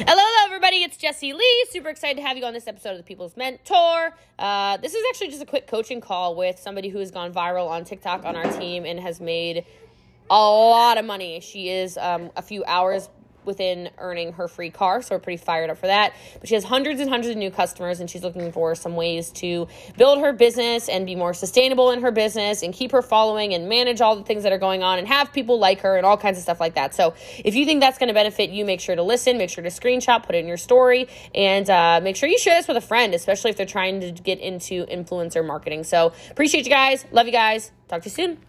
Hello, hello, everybody. It's Jesse Lee. Super excited to have you on this episode of the People's Mentor. Uh, this is actually just a quick coaching call with somebody who has gone viral on TikTok on our team and has made a lot of money. She is um, a few hours within earning her free car, so we're pretty fired up for that. But she has hundreds and hundreds of new customers, and she's looking for some ways to build her business and be more sustainable in her business and keep her following and manage all the things that are going on and have people like her and all kinds of stuff like that. So if you think that's going to benefit you, make sure to listen, make sure to screenshot, put it in your story, and uh, make sure you share this with a friend, especially if they're trying to get into influencer marketing. So appreciate you guys. Love you guys. Talk to you soon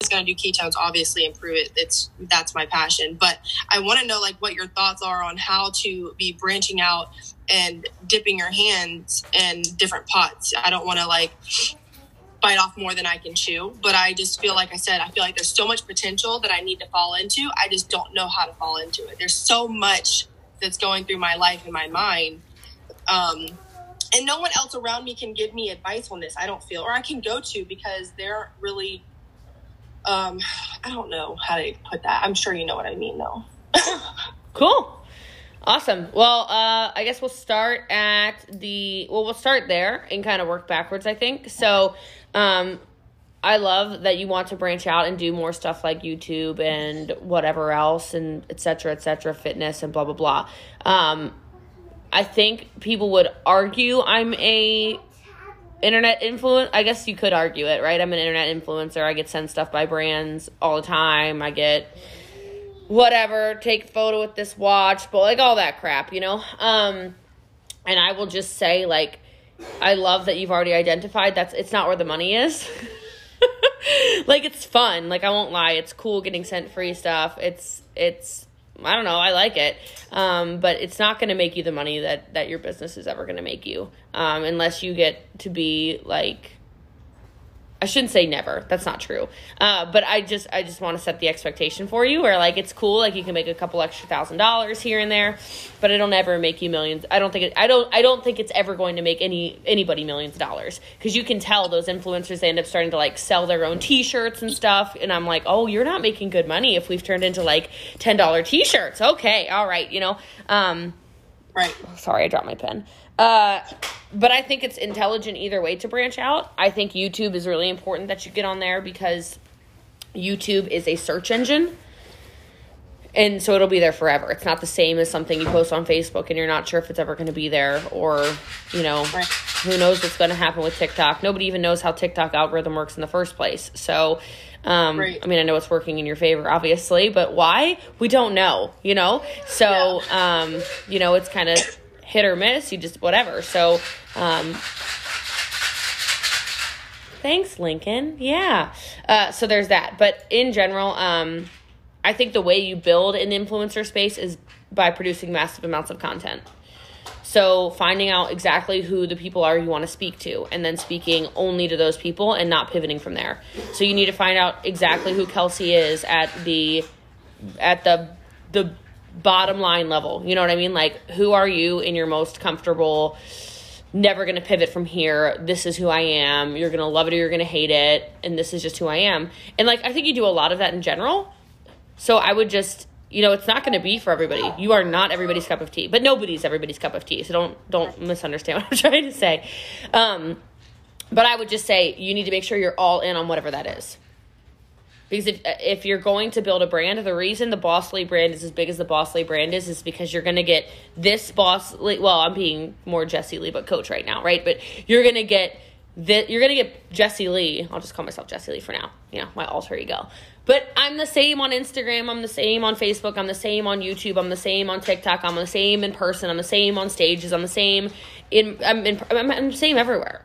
is going to do ketones obviously improve it. It's that's my passion. But i want to know like what your thoughts are on how to be branching out and dipping your hands in different pots. I don't want to like bite off more than i can chew but i just feel like i said i feel like there's so much potential that i need to fall into. I just don't know how to fall into it. There's so much that's going through my life and my mind um, and no one else around me can give me advice on this i don't feel or i can go to because they're really um, I don't know how to put that. I'm sure you know what I mean, though. cool. Awesome. Well, uh, I guess we'll start at the. Well, we'll start there and kind of work backwards. I think so. Um, I love that you want to branch out and do more stuff like YouTube and whatever else and etc. etc. fitness and blah blah blah. Um, I think people would argue I'm a internet influence i guess you could argue it right? I'm an internet influencer. I get sent stuff by brands all the time. I get whatever take photo with this watch but like all that crap you know? Um and i will just say like i love that you've already identified that's it's not where the money is. Like it's fun. Like i won't lie. It's cool getting sent free stuff. It's it's I don't know. I like it, um, but it's not going to make you the money that that your business is ever going to make you, um, unless you get to be like I shouldn't say never. That's not true. Uh, but I just I just want to set the expectation for you where like it's cool like you can make a couple extra thousand dollars here and there, but it'll never make you millions. I don't think it, I don't I don't think it's ever going to make any anybody millions of dollars because you can tell those influencers they end up starting to like sell their own T-shirts and stuff, and I'm like, oh, you're not making good money if we've turned into like ten dollar T-shirts. Okay, all right, you know. Um, right. Sorry, I dropped my pen. Uh, but I think it's intelligent either way to branch out. I think YouTube is really important that you get on there because YouTube is a search engine. And so it'll be there forever. It's not the same as something you post on Facebook and you're not sure if it's ever going to be there or, you know, right. who knows what's going to happen with TikTok. Nobody even knows how TikTok algorithm works in the first place. So, um, right. I mean, I know it's working in your favor, obviously, but why? We don't know, you know? So, yeah. um, you know, it's kind of hit or miss. You just whatever. So, um, thanks, Lincoln. Yeah. Uh, so there's that. But in general, um, I think the way you build an influencer space is by producing massive amounts of content. So finding out exactly who the people are you want to speak to and then speaking only to those people and not pivoting from there. So you need to find out exactly who Kelsey is at the at the the bottom line level. You know what I mean? Like, who are you in your most comfortable? Never gonna pivot from here. This is who I am. You're gonna love it or you're gonna hate it. And this is just who I am. And like, I think you do a lot of that in general. So I would just, you know, it's not gonna be for everybody. You are not everybody's cup of tea, but nobody's everybody's cup of tea. So don't don't misunderstand what I'm trying to say. Um, but I would just say you need to make sure you're all in on whatever that is. Because if if you're going to build a brand, the reason the bossley brand is as big as the bossley brand is, is because you're going to get this Bossly. Well, I'm being more Jesse Lee, but coach right now, right? But you're going to get that. You're going to get Jesse Lee. I'll just call myself Jesse Lee for now. You know, my alter ego. But I'm the same on Instagram. I'm the same on Facebook. I'm the same on YouTube. I'm the same on TikTok. I'm the same in person. I'm the same on stages. I'm the same in. I'm in. I'm, I'm the same everywhere.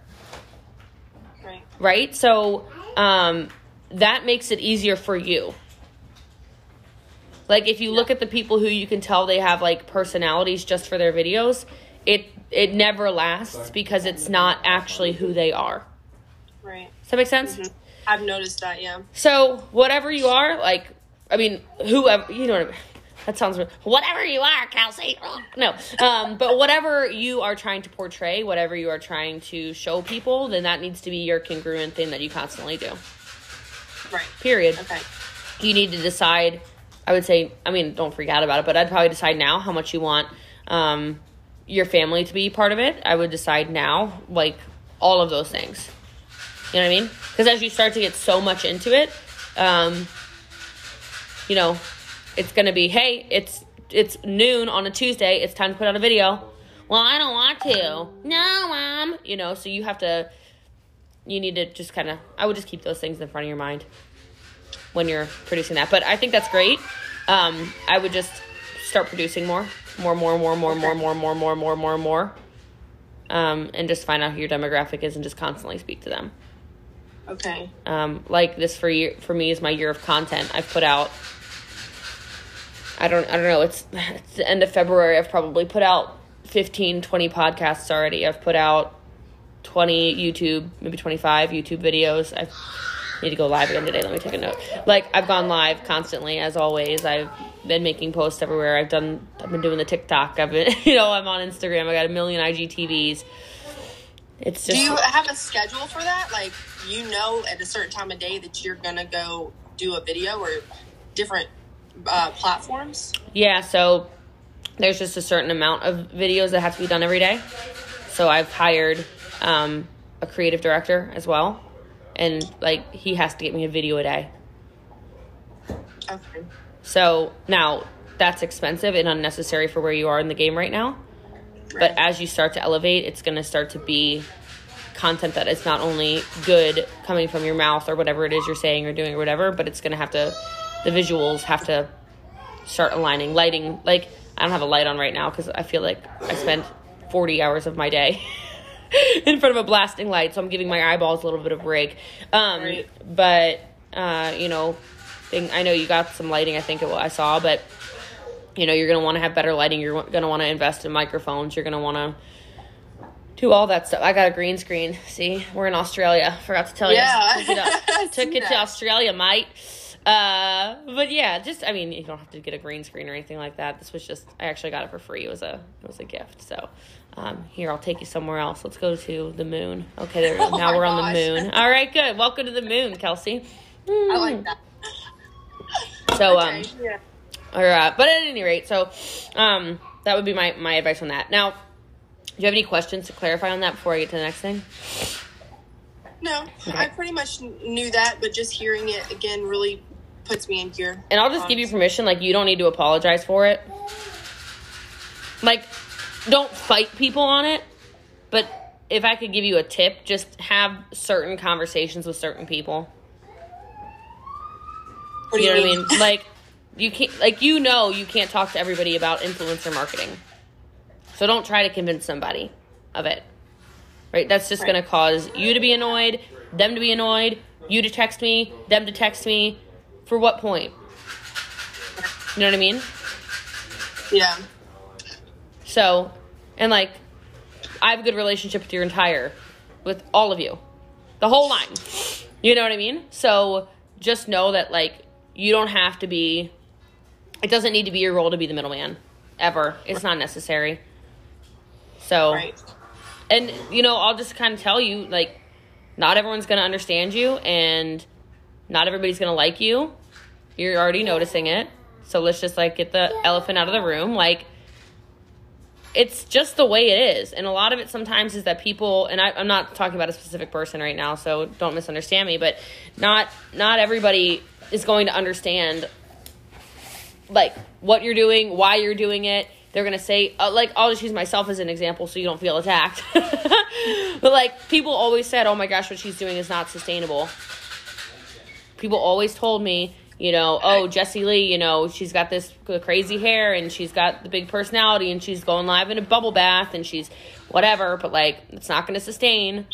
Right. Right. So. Um, that makes it easier for you. Like if you look at the people who you can tell they have like personalities just for their videos, it it never lasts because it's not actually who they are. Right. Does that make sense? Mm-hmm. I've noticed that, yeah. So whatever you are, like I mean, whoever you know what I mean. That sounds whatever you are, Kelsey. No, um, but whatever you are trying to portray, whatever you are trying to show people, then that needs to be your congruent thing that you constantly do. Right. Period. Okay. You need to decide. I would say, I mean, don't freak out about it, but I'd probably decide now how much you want um, your family to be part of it, I would decide now, like all of those things. You know what I mean? Because as you start to get so much into it, um, you know, it's gonna be, hey, it's it's noon on a Tuesday. It's time to put out a video. Well, I don't want to. No, mom. You know, so you have to. You need to just kind of. I would just keep those things in front of your mind when you're producing that. But I think that's great. Um, I would just start producing more, more, more, more, more, okay. more, more, more, more, more, more, more. Um, and just find out who your demographic is and just constantly speak to them. Okay. Um, like this for year for me is my year of content. I've put out I don't I don't know, it's it's the end of February. I've probably put out 15, 20 podcasts already. I've put out 20 YouTube, maybe 25 YouTube videos. I've need to go live again today. Let me take a note. Like I've gone live constantly as always. I've been making posts everywhere. I've done I've been doing the TikTok. I've been you know, I'm on Instagram. I got a million IGTVs. It's just Do you have a schedule for that? Like you know at a certain time of day that you're gonna go do a video or different uh, platforms? Yeah, so there's just a certain amount of videos that have to be done every day. So I've hired um, a creative director as well, and like he has to get me a video a day. Okay. So now that's expensive and unnecessary for where you are in the game right now. But as you start to elevate, it's going to start to be content that is not only good coming from your mouth or whatever it is you're saying or doing or whatever, but it's going to have to, the visuals have to start aligning. Lighting, like, I don't have a light on right now because I feel like I spent 40 hours of my day in front of a blasting light, so I'm giving my eyeballs a little bit of break. Um, Right. But, uh, you know, thing, I know you got some lighting, I think it, I saw, but you know you're going to want to have better lighting you're going to want to invest in microphones you're going to want to do all that stuff i got a green screen see we're in australia forgot to tell Yeah. you took it, took it to australia mate uh but yeah just i mean you don't have to get a green screen or anything like that. This was just i actually got it for free. It was a it was a gift. So um, here i'll take you somewhere else. Let's go to the moon. Okay there Oh now we're on the moon. All right good. Welcome to the moon kelsey. I like that. so Okay, um yeah. or uh, but at any rate so um that would be my my advice on that. Now do you have any questions to clarify on that before i get to the next thing? No, I pretty much knew that, but just hearing it again really puts me in gear. and i'll just give you um, permission like you don't need to apologize for it like don't fight people on it but if i could give you a tip just have certain conversations with certain people What do you you, know what I mean? mean? Like you can't like you know you can't talk to everybody about influencer marketing. So don't try to convince somebody of it. Right? That's just Right. going to cause you to be annoyed, them to be annoyed, you to text me, them to text me. For what point? You know what I mean? yeah. So, and like, I have a good relationship with your entire, with all of you, the whole line. You know what I mean? So just know that like you don't have to be. It doesn't need to be your role to be the middleman, ever. It's not necessary. So, Right. and you know, I'll just kind of tell you like, not everyone's gonna understand you, and not everybody's gonna like you. You're already noticing it. So let's just like get the elephant out of the room. Like, it's just the way it is. And a lot of it sometimes is that people and I, I'm not talking about a specific person right now, so don't misunderstand me, but not not everybody is going to understand like what you're doing, why you're doing it. They're gonna say uh, like I'll just use myself as an example so you don't feel attacked. but like people always said, "Oh my gosh, what she's doing is not sustainable." People always told me, you know, "Oh, Jesse Lee, you know, she's got this crazy hair and she's got the big personality and she's going live in a bubble bath and she's whatever, but like it's not gonna sustain."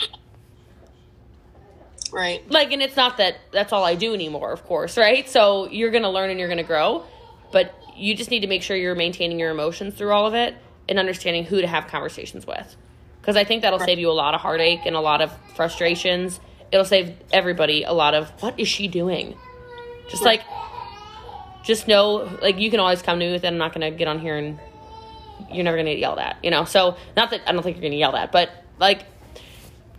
Right. like and it's not that that's all i do anymore of course right so you're gonna learn and you're gonna grow but you just need to make sure you're maintaining your emotions through all of it and understanding who to have conversations with because i think that'll save you a lot of heartache and a lot of frustrations it'll save everybody a lot of what is she doing? Just like just know like you can always come to me with it. I'm not gonna get on here and you're never gonna get yelled at you know? So not that i don't think you're gonna yell at but like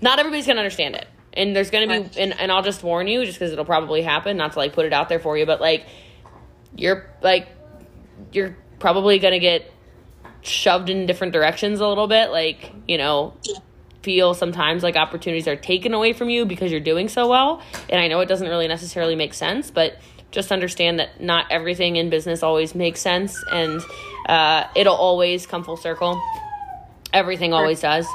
not everybody's gonna understand it. And there's gonna be and, and i'll just warn you just because it'll probably happen not to like put it out there for you but like you're like you're probably gonna get shoved in different directions a little bit. Like, you know, feel sometimes like opportunities are taken away from you because you're doing so well. And I know it doesn't really necessarily make sense, but just understand that not everything in business always makes sense and uh, it'll always come full circle. Everything always does.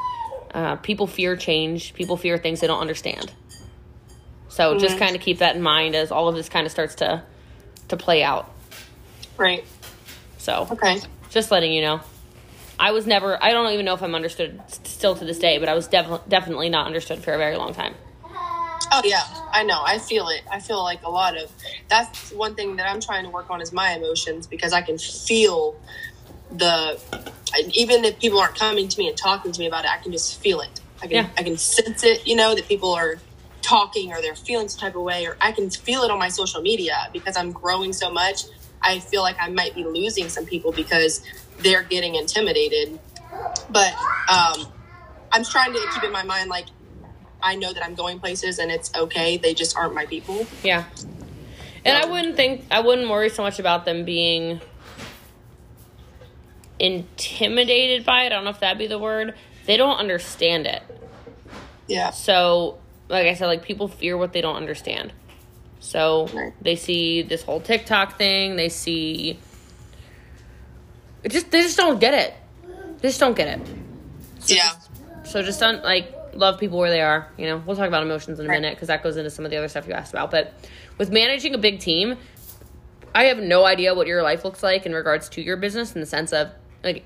Uh, people fear change, people fear things they don't understand. So mm-hmm. just kind of keep that in mind as all of this kind of starts to to play out. Right. So okay, just letting you know. I was never. I don't even know if I'm understood still to this day, but I was def- definitely not understood for a very long time. Oh yeah, I know. I feel it. I feel like a lot of that's one thing that I'm trying to work on is my emotions because I can feel the even if people aren't coming to me and talking to me about it, I can just feel it. I can yeah. I can sense it. You know that people are talking or they're feeling some type of way, or I can feel it on my social media because I'm growing so much. I feel like I might be losing some people because they're getting intimidated. But um, I'm trying to keep in my mind like I know that I'm going places and it's okay. They just aren't my people. Yeah. And um, I wouldn't think I wouldn't worry so much about them being intimidated by it. I don't know if that'd be the word. They don't understand it. Yeah. So, like I said, like people fear what they don't understand. So right. they see this whole TikTok thing. They see it just they just don't get it. They just don't get it. So yeah. Just, so just don't like love people where they are. You know, we'll talk about emotions in a minute because that goes into some of the other stuff you asked about. But with managing a big team, I have no idea what your life looks like in regards to your business in the sense of like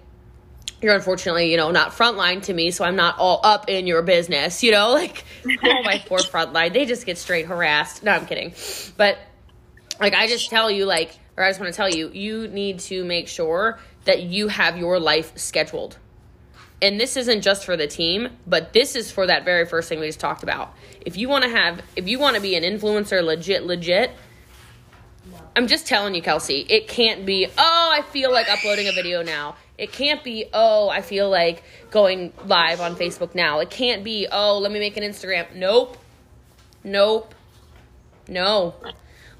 you're unfortunately, you know, not frontline to me, so I'm not all up in your business, you know, like all my poor frontline, they just get straight harassed. No, I'm kidding. But like I just tell you, like, or I just want to tell you, you need to make sure that you have your life scheduled. And this isn't just for the team, but this is for that very first thing we just talked about. If you want to have, if you want to be an influencer legit, legit, I'm just telling you, Kelsey, it can't be, oh, I feel like uploading a video now. It can't be, oh, I feel like going live on Facebook now. It can't be, oh, let me make an Instagram. Nope. Nope. No.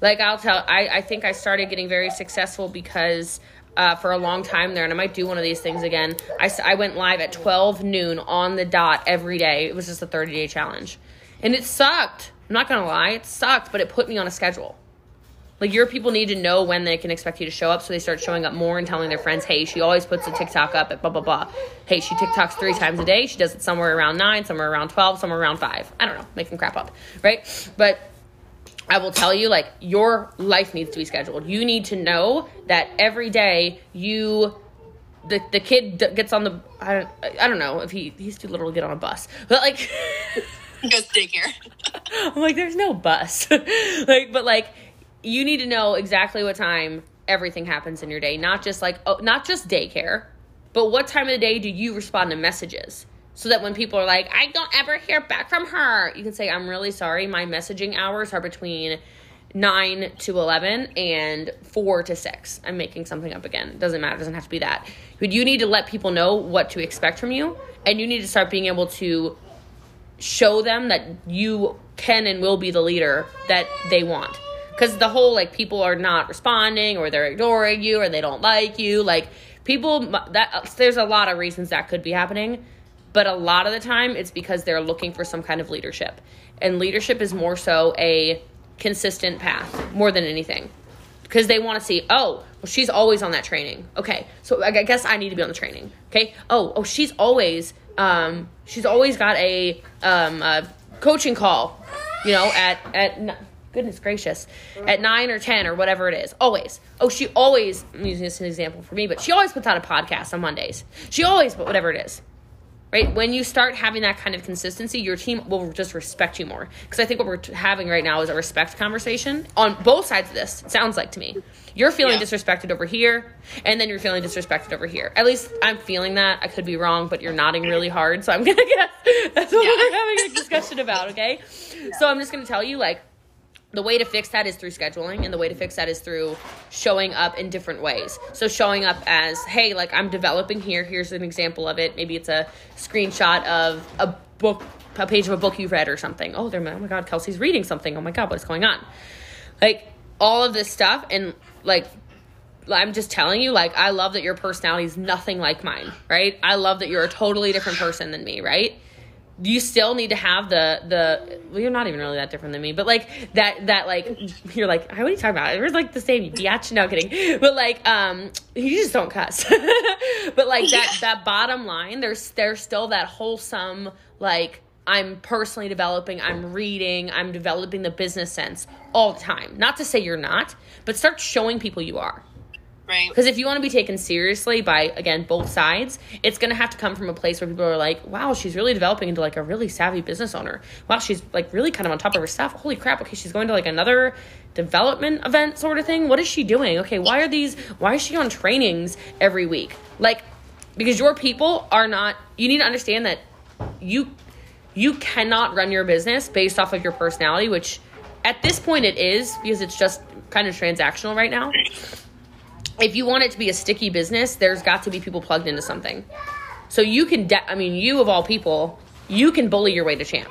Like I'll tell, I, I think I started getting very successful because uh, for a long time there, and I might do one of these things again. I, I went live at 12 noon on the dot every day. It was just a 30 day challenge. And it sucked. I'm not going to lie, it sucked, but it put me on a schedule. Like your people need to know when they can expect you to show up, so they start showing up more and telling their friends, "Hey, she always puts a TikTok up at blah blah blah. Hey, she TikToks three times a day. She does it somewhere around nine, somewhere around twelve, somewhere around five. I don't know, making crap up, right? But I will tell you, like your life needs to be scheduled. You need to know that every day you, the the kid gets on the. I don't I don't know if he he's too little to get on a bus, but like. he goes daycare. I'm like, there's no bus, like, but like you need to know exactly what time everything happens in your day, not just like oh, not just daycare, but what time of the day do you respond to messages? So that when people are like, I don't ever hear back from her, you can say, I'm really sorry. My messaging hours are between 9 to 11 and 4 to 6. I'm making something up again. It doesn't matter. It doesn't have to be that. But you need to let people know what to expect from you. And you need to start being able to show them that you can and will be the leader that they want because the whole like people are not responding or they're ignoring you or they don't like you like people that there's a lot of reasons that could be happening but a lot of the time it's because they're looking for some kind of leadership and leadership is more so a consistent path more than anything because they want to see oh well she's always on that training okay so i guess i need to be on the training okay oh oh she's always um she's always got a um a coaching call you know at at goodness gracious, at nine or 10 or whatever it is. Always. Oh, she always, I'm using this as an example for me, but she always puts out a podcast on Mondays. She always, but whatever it is. Right? When you start having that kind of consistency, your team will just respect you more. Because I think what we're having right now is a respect conversation on both sides of this, it sounds like to me. You're feeling yeah. disrespected over here, and then you're feeling disrespected over here. At least I'm feeling that. I could be wrong, but you're nodding really hard, so I'm gonna guess that's what yeah. we're having a discussion about, okay? Yeah. So I'm just gonna tell you, like, the way to fix that is through scheduling and the way to fix that is through showing up in different ways. So showing up as hey like i'm developing here. Here's an example of it. Maybe it's a screenshot of a book a page of a book you've read or something. Oh there oh my god kelsey's reading something. Oh my god what's going on? Like all of this stuff and like I'm just telling you, like, I love that your personality is nothing like mine, right? I love that you're a totally different person than me, right? You still need to have the the. Well, you're not even really that different than me, but like that that like you're like, what are you talking about? We're like the same, biatch. No kidding, but like um, you just don't cuss. but like that that bottom line, there's there's still that wholesome like I'm personally developing, I'm reading, I'm developing the business sense all the time. Not to say you're not, but start showing people you are. Right. Because if you want to be taken seriously by again both sides, it's gonna have to come from a place where people are like, "Wow, she's really developing into like a really savvy business owner. Wow, she's like really kind of on top of her stuff. Holy crap! Okay, she's going to like another development event sort of thing. What is she doing? Okay, why are these? Why is she on trainings every week? Like, because your people are not. You need to understand that you you cannot run your business based off of your personality, which at this point it is because it's just kind of transactional right now if you want it to be a sticky business, there's got to be people plugged into something. So you can, de- I mean, you of all people, you can bully your way to champ,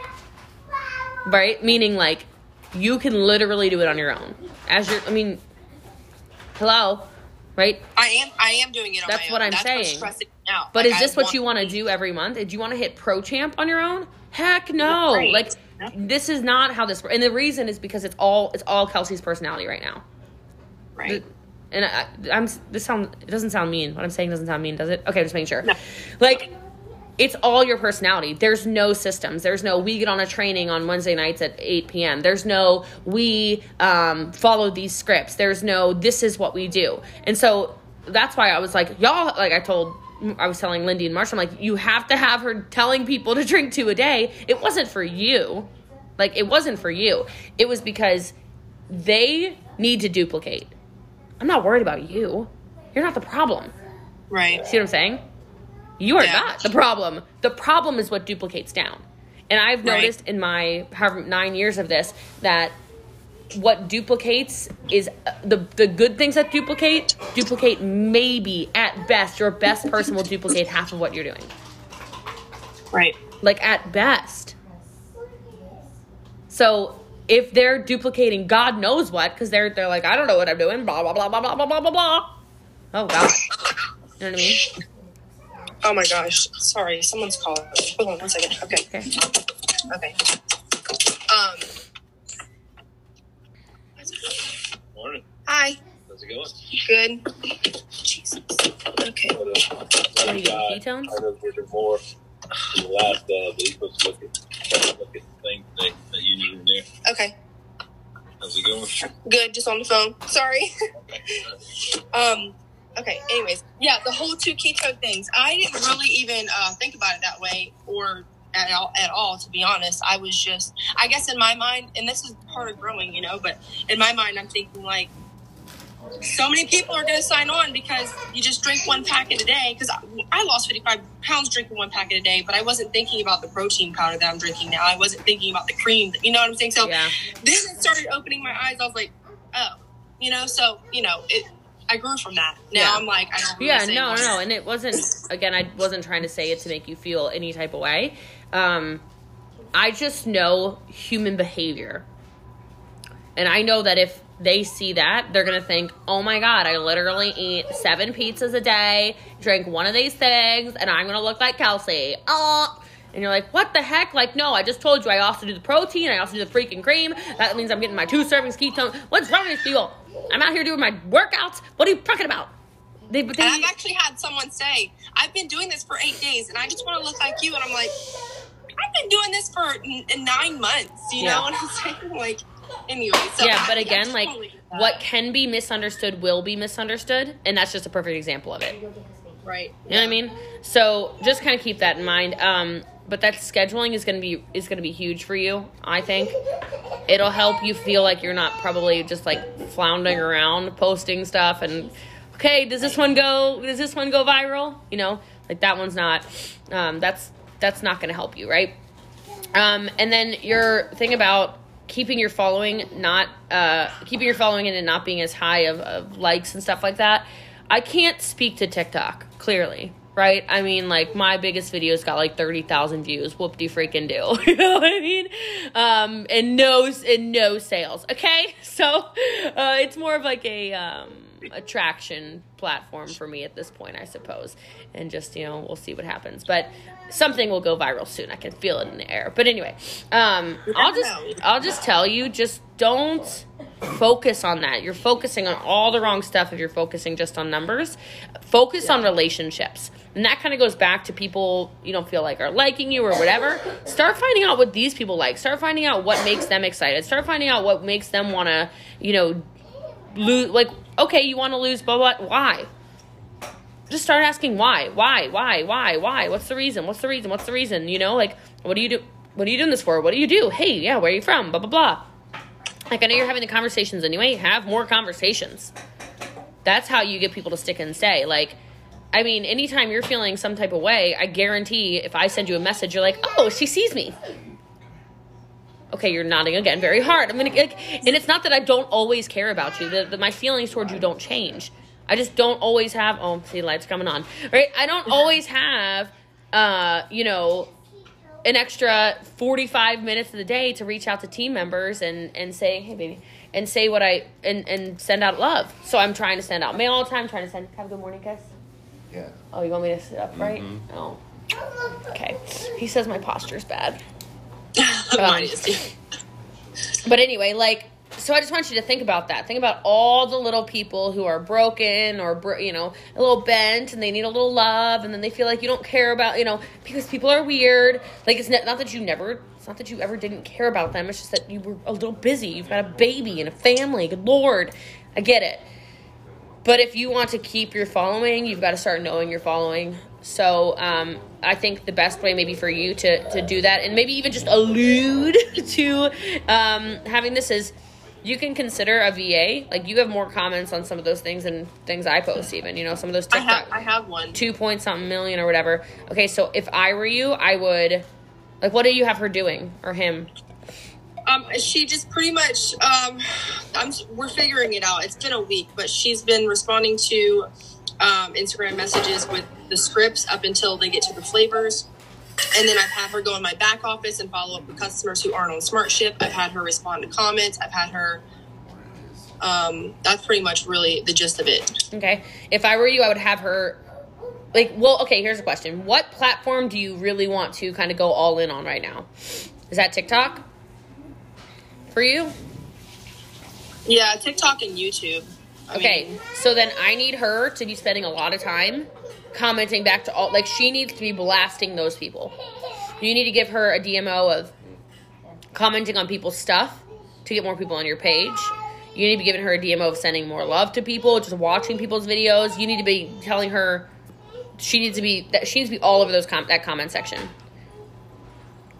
right? Meaning like you can literally do it on your own. As you're, I mean, hello, right? I am. I am doing it. On That's my what own. I'm That's saying. But Like, is this I what you want to do every month? Do you want to hit pro champ on your own? Heck no! Right. Like No. this is not how this. And the reason is because it's all it's all Kelsey's personality right now. Right. And I, I'm this sound it doesn't sound mean. What I'm saying doesn't sound mean, does it? Okay, I'm just making sure. No. Like it's all your personality. There's no systems. There's no we get on a training on Wednesday nights at 8 p.m. There's no we um, follow these scripts. There's no this is what we do. And so that's why I was like, y'all, like I told, I was telling Lindy and Marsha, I'm like, you have to have her telling people to drink two a day. It wasn't for you. Like it wasn't for you. It was because they need to duplicate. I'm not worried about you. You're not the problem. Right. See what I'm saying? You are Yeah. not the problem. The problem is what duplicates down. And I've Right. noticed in my however nine years of this that what duplicates is uh, the the good things that duplicate duplicate maybe at best your best person will duplicate half of what you're doing. Right. Like at best. So if they're duplicating God knows what, because they're they're like, I don't know what I'm doing, blah blah blah blah blah blah blah blah blah. Oh god. You know what I mean? Oh my gosh. Sorry, someone's calling. Hold on one second. Okay. Okay. Okay. Um. Morning. Hi. How's it going? Good. Jesus. Okay. What, are you doing. I know Richard Moore in the last, uh, but he's supposed to look at, try to look at the thing there. Okay. How's it going? Good. Just on the phone. Sorry. um. Okay. Anyways, yeah, the whole two keto things. I didn't really even uh, think about it that way, or at all, at all. To be honest, I was just, I guess, in my mind, and this is part of growing, you know. But in my mind, I'm thinking like, so many people are going to sign on because you just drink one packet a day. Because I, lost 55 pounds drinking one packet a day, but I wasn't thinking about the protein powder that I'm drinking now. I wasn't thinking about the cream. You know what I'm saying? So Yeah. then it started opening my eyes. I was like, oh, you know, so you know, it. I grew from that. Now Yeah. I'm like, I don't. Yeah, no, no, much. no. And it wasn't, again, I wasn't trying to say it to make you feel any type of way. Um, I just know human behavior. And I know that if they see that, they're to think, oh my God, I literally eat seven pizzas a day, drink one of these things, and I'm to look like Kelsey. Oh. And you're like, what the heck? Like, no, I just told you I also do the protein, I also do the freaking cream. That means I'm getting my two servings ketone. What's wrong with you? I'm out here doing my workouts. What are you talking about? They, they, And I've actually had someone say, I've been doing this for eight days and I just want to look like you. And I'm like, I've been doing this for n- nine months, you Yeah. know? And I'm saying, like, anyway. So yeah, but I again, like totally get what can be misunderstood will be misunderstood, and that's just a perfect example of it. Right. You know Right. what I mean? So just kind of keep that in mind. Um, but that scheduling is gonna be is gonna be huge for you. I think it'll help you feel like you're not probably just like floundering around posting stuff and okay, does this one go? Does this one go viral? You know, like that one's not. Um, that's that's not gonna help you, right? Um, and then your thing about keeping your following not uh, keeping your following in and not being as high of, of likes and stuff like that. I can't speak to TikTok clearly, right? I mean, like my biggest videos got like thirty thousand views. Whoop de freaking do, you know what I mean? Um, and no and no sales. Okay, so uh, it's more of like a um, attraction platform for me at this point, I suppose. And just, you know, we'll see what happens. But something will go viral soon. I can feel it in the air. But anyway, um, I'll just I'll just tell you, just don't focus on that. You're focusing on all the wrong stuff if you're focusing just on numbers. Focus yeah. on relationships. And that kind of goes back to people you don't feel like are liking you or whatever. Start finding out what these people like. Start finding out what makes them excited. Start finding out what makes them want to, you know, lose like okay, you want to lose blah blah why? Just start asking why. Why? Why? Why? Why? What's the reason? What's the reason? What's the reason? You know, like what do you do? What are you doing this for? What do you do? Hey, yeah, where are you from? Blah blah blah. Like I know you're having the conversations anyway. Have more conversations. That's how you get people to stick and stay. Like, I mean, anytime you're feeling some type of way, I guarantee if I send you a message, you're like, oh, she sees me. Okay, you're nodding again very hard. I'm gonna, like, and it's not that I don't always care about you. That my feelings towards you don't change. I just don't always have. Oh, see, lights coming on. Right? I don't always have. Uh, you know, an extra 45 minutes of the day to reach out to team members and and say hey baby and say what i and and send out love so i'm trying to send out mail all the time trying to send have a good morning kiss yeah oh you want me to sit up right mm-hmm. oh okay he says my posture's bad um, but anyway like so I just want you to think about that. Think about all the little people who are broken or bro- you know a little bent and they need a little love, and then they feel like you don't care about you know because people are weird. Like it's not, not that you never. It's not that you ever didn't care about them. It's just that you were a little busy. You've got a baby and a family. Good lord, I get it. But if you want to keep your following, you've got to start knowing your following. So um, I think the best way maybe for you to to do that, and maybe even just allude to um, having this is you can consider a VA. Like you have more comments on some of those things and things I post. Even you know some of those TikTok. I have, I have one two point something million or whatever. Okay, so if I were you, I would like. What do you have her doing or him? Um, she just pretty much. Um, I'm. We're figuring it out. It's been a week, but she's been responding to um, Instagram messages with the scripts up until they get to the flavors. And then I've had her go in my back office and follow up with customers who aren't on SmartShip. I've had her respond to comments. I've had her. Um, that's pretty much really the gist of it. Okay. If I were you, I would have her. Like, well, okay. Here's a question: What platform do you really want to kind of go all in on right now? Is that TikTok for you? Yeah, TikTok and YouTube. Okay, mean, so then I need her to be spending a lot of time commenting back to all like she needs to be blasting those people. You need to give her a DMO of commenting on people's stuff to get more people on your page. You need to be giving her a DMO of sending more love to people, just watching people's videos. You need to be telling her she needs to be that she needs to be all over those com- that comment section.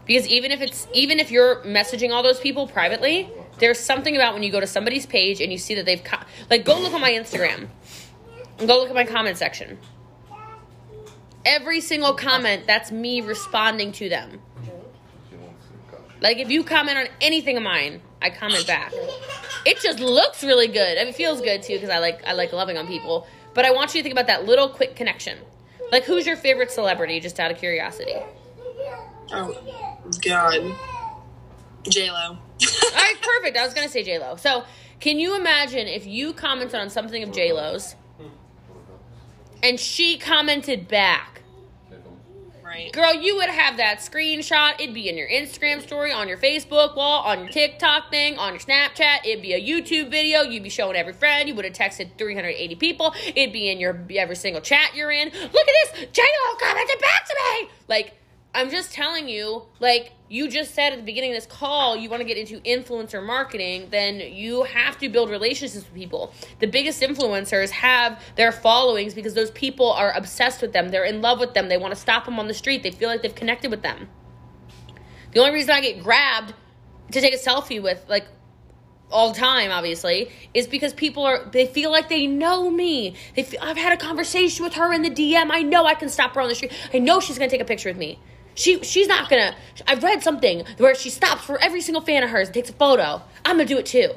Because even if it's even if you're messaging all those people privately, there's something about when you go to somebody's page and you see that they've co- like go look at my Instagram and go look at my comment section every single comment, that's me responding to them. Like if you comment on anything of mine, I comment back. It just looks really good. I mean, it feels good too because I like I like loving on people. But I want you to think about that little quick connection. Like, who's your favorite celebrity? Just out of curiosity. Oh God, J Lo. All right, perfect. I was gonna say J Lo. So, can you imagine if you commented on something of J Lo's, and she commented back? Right. Girl, you would have that screenshot. It'd be in your Instagram story, on your Facebook wall, on your TikTok thing, on your Snapchat. It'd be a YouTube video. You'd be showing every friend. You would have texted 380 people. It'd be in your every single chat you're in. Look at this. J-Lo commented back to me. Like, I'm just telling you, like you just said at the beginning of this call, you want to get into influencer marketing, then you have to build relationships with people. The biggest influencers have their followings because those people are obsessed with them. They're in love with them. They want to stop them on the street. They feel like they've connected with them. The only reason I get grabbed to take a selfie with, like, all the time obviously is because people are they feel like they know me they feel, i've had a conversation with her in the dm i know i can stop her on the street i know she's going to take a picture with me she she's not gonna. I've read something where she stops for every single fan of hers and takes a photo. I'm gonna do it too.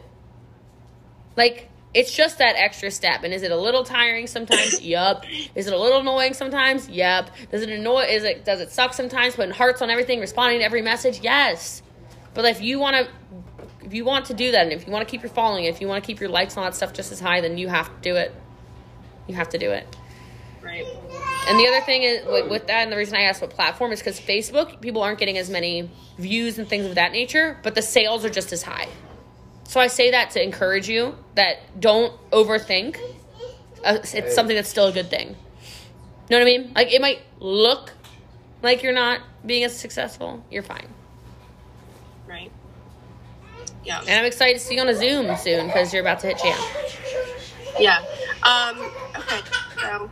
Like it's just that extra step. And is it a little tiring sometimes? yup. Is it a little annoying sometimes? Yep. Does it annoy? Is it does it suck sometimes? Putting hearts on everything, responding to every message? Yes. But if you want to, if if you want to do that, and if you want to keep your following, if you want to keep your likes and all that stuff just as high, then you have to do it. You have to do it. Right. And the other thing is with, with that, and the reason I asked what platform is because Facebook, people aren't getting as many views and things of that nature, but the sales are just as high. So I say that to encourage you that don't overthink. Uh, it's something that's still a good thing. Know what I mean? Like it might look like you're not being as successful. You're fine. Right. Yeah. And I'm excited to see you on a Zoom soon because you're about to hit jam. Yeah. Um, okay. So